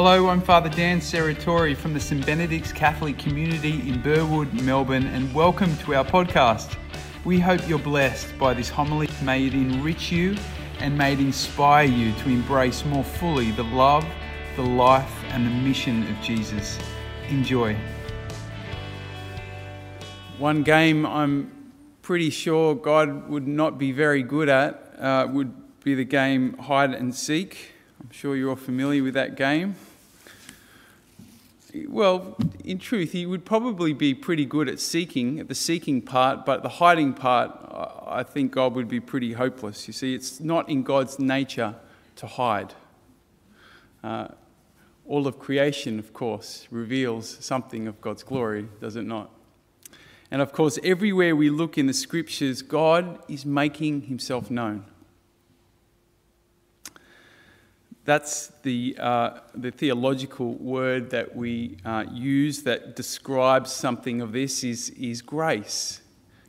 Hello, I'm Father Dan Serratore from the St Benedict's Catholic community in Burwood, Melbourne, and welcome to our podcast. We hope you're blessed by this homily. May it enrich you and may it inspire you to embrace more fully the love, the life, and the mission of Jesus. Enjoy. One game I'm pretty sure God would not be very good at uh, would be the game hide and seek. I'm sure you're all familiar with that game. Well, in truth, he would probably be pretty good at seeking, at the seeking part, but the hiding part, I think God would be pretty hopeless. You see, it's not in God's nature to hide. Uh, all of creation, of course, reveals something of God's glory, does it not? And of course, everywhere we look in the scriptures, God is making himself known. That's the, uh, the theological word that we uh, use that describes something of this is, is grace.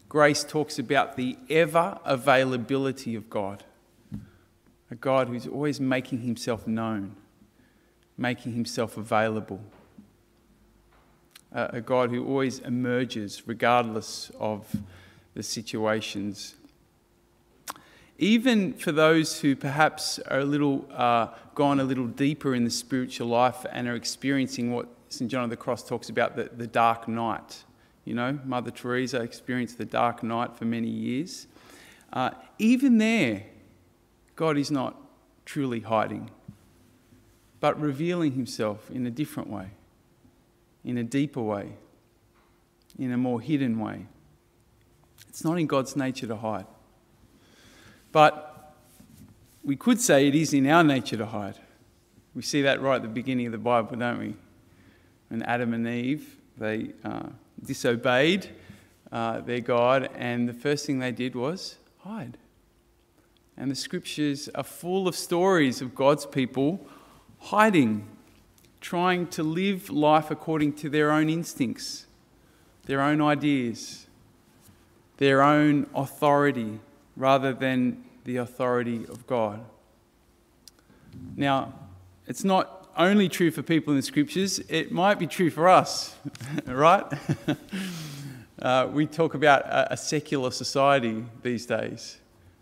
Grace talks about the ever availability of God, a God who's always making himself known, making himself available, a God who always emerges regardless of the situations even for those who perhaps are a little uh, gone a little deeper in the spiritual life and are experiencing what St. John of the Cross talks about the, the dark night. You know, Mother Teresa experienced the dark night for many years. Uh, even there, God is not truly hiding, but revealing himself in a different way, in a deeper way, in a more hidden way. It's not in God's nature to hide. But we could say it is in our nature to hide. We see that right at the beginning of the Bible, don't we? When Adam and Eve, they uh, disobeyed uh, their God, and the first thing they did was hide. And the scriptures are full of stories of God's people hiding, trying to live life according to their own instincts, their own ideas, their own authority, rather than the authority of God. Now, it's not only true for people in the scriptures, it might be true for us, right? uh, we talk about a, a, secular society these days.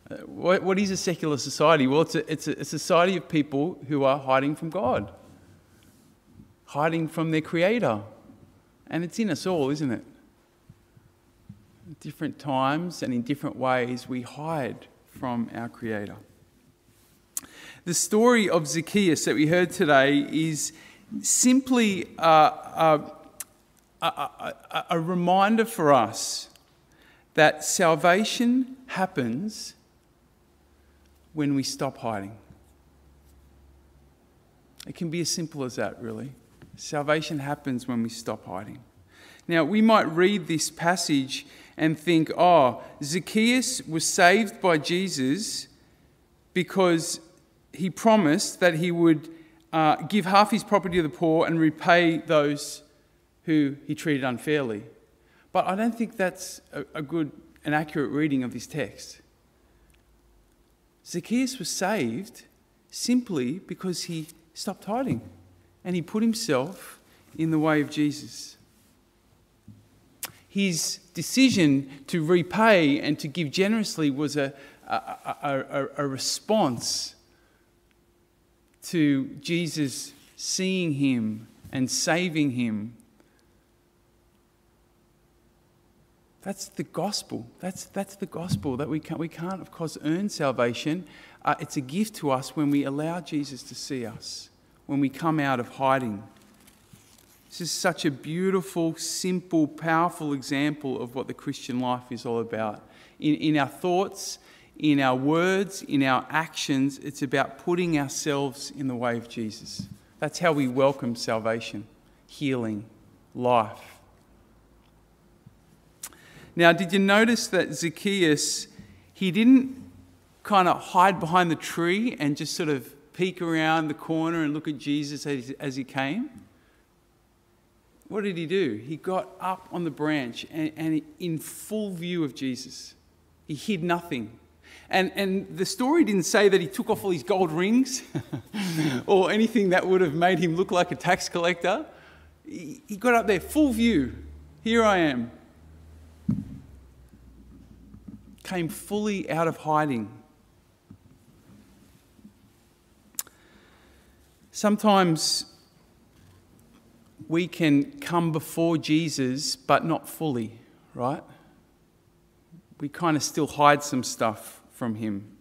Uh, what, what is a secular society? Well, it's a, it's a society of people who are hiding from God, hiding from their Creator. And it's in us all, isn't it? Different times and in different ways, we hide from our Creator. The story of Zacchaeus that we heard today is simply a, a, a, a reminder for us that salvation happens when we stop hiding. It can be as simple as that, really. Salvation happens when we stop hiding. Now, we might read this passage and think, oh, Zacchaeus was saved by Jesus because he promised that he would uh, give half his property to the poor and repay those who he treated unfairly. But I don't think that's a, a good and accurate reading of this text. Zacchaeus was saved simply because he stopped hiding and he put himself in the way of Jesus his decision to repay and to give generously was a, a, a, a, response to Jesus seeing him and saving him. That's the gospel. That's, that's the gospel that we can't, we can't, of course, earn salvation. Uh, it's a gift to us when we allow Jesus to see us, when we come out of hiding. This is such a beautiful, simple, powerful example of what the Christian life is all about. In, in our thoughts, in our words, in our actions, it's about putting ourselves in the way of Jesus. That's how we welcome salvation, healing, life. Now, did you notice that Zacchaeus, he didn't kind of hide behind the tree and just sort of peek around the corner and look at Jesus as, as he came? What did he do? He got up on the branch and, and in full view of Jesus. He hid nothing. And, and the story didn't say that he took off all his gold rings or anything that would have made him look like a tax collector. He, he got up there, full view. Here I am. Came fully out of hiding. Sometimes we can come before Jesus, but not fully, right? We kind of still hide some stuff from Him.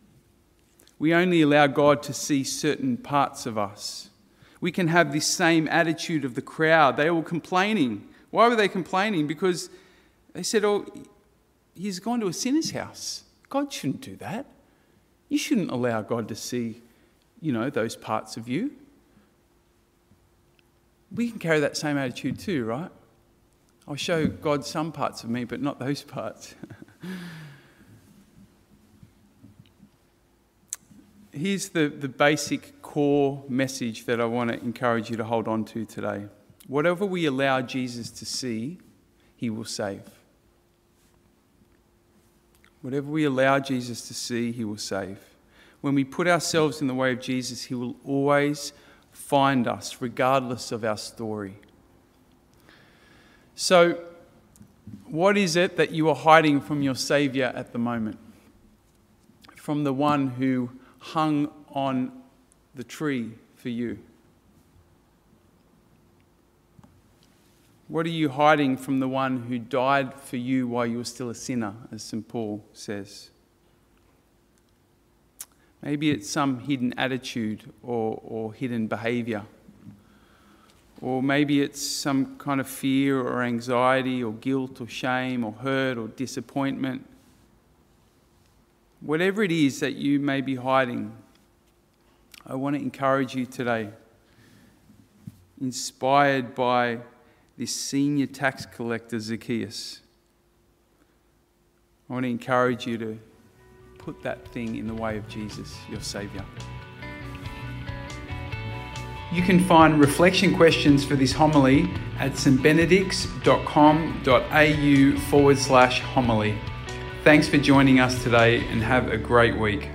We only allow God to see certain parts of us. We can have this same attitude of the crowd. They were complaining. Why were they complaining? Because they said, Oh, he's gone to a sinner's house. God shouldn't do that. You shouldn't allow God to see, you know, those parts of you. We can carry that same attitude too, right? I'll show God some parts of me, but not those parts. here's the, the basic core message that I want to encourage you to hold on to today. Whatever we allow Jesus to see, he will save. Whatever we allow Jesus to see, he will save. When we put ourselves in the way of Jesus, he will always find us, regardless of our story. So, what is it that you are hiding from your Saviour at the moment? From the one who hung on the tree for you? What are you hiding from the one who died for you while you were still a sinner, as St. Paul says? Maybe it's some hidden attitude or, or hidden behavior. Or maybe it's some kind of fear or anxiety or guilt or shame or hurt or disappointment Whatever it is that you may be hiding, I want to encourage you today, inspired by this senior tax collector, Zacchaeus. I want to encourage you to put that thing in the way of Jesus, your Saviour. You can find reflection questions for this homily at stbenedicts.com.au forward slash homily. Thanks for joining us today and have a great week.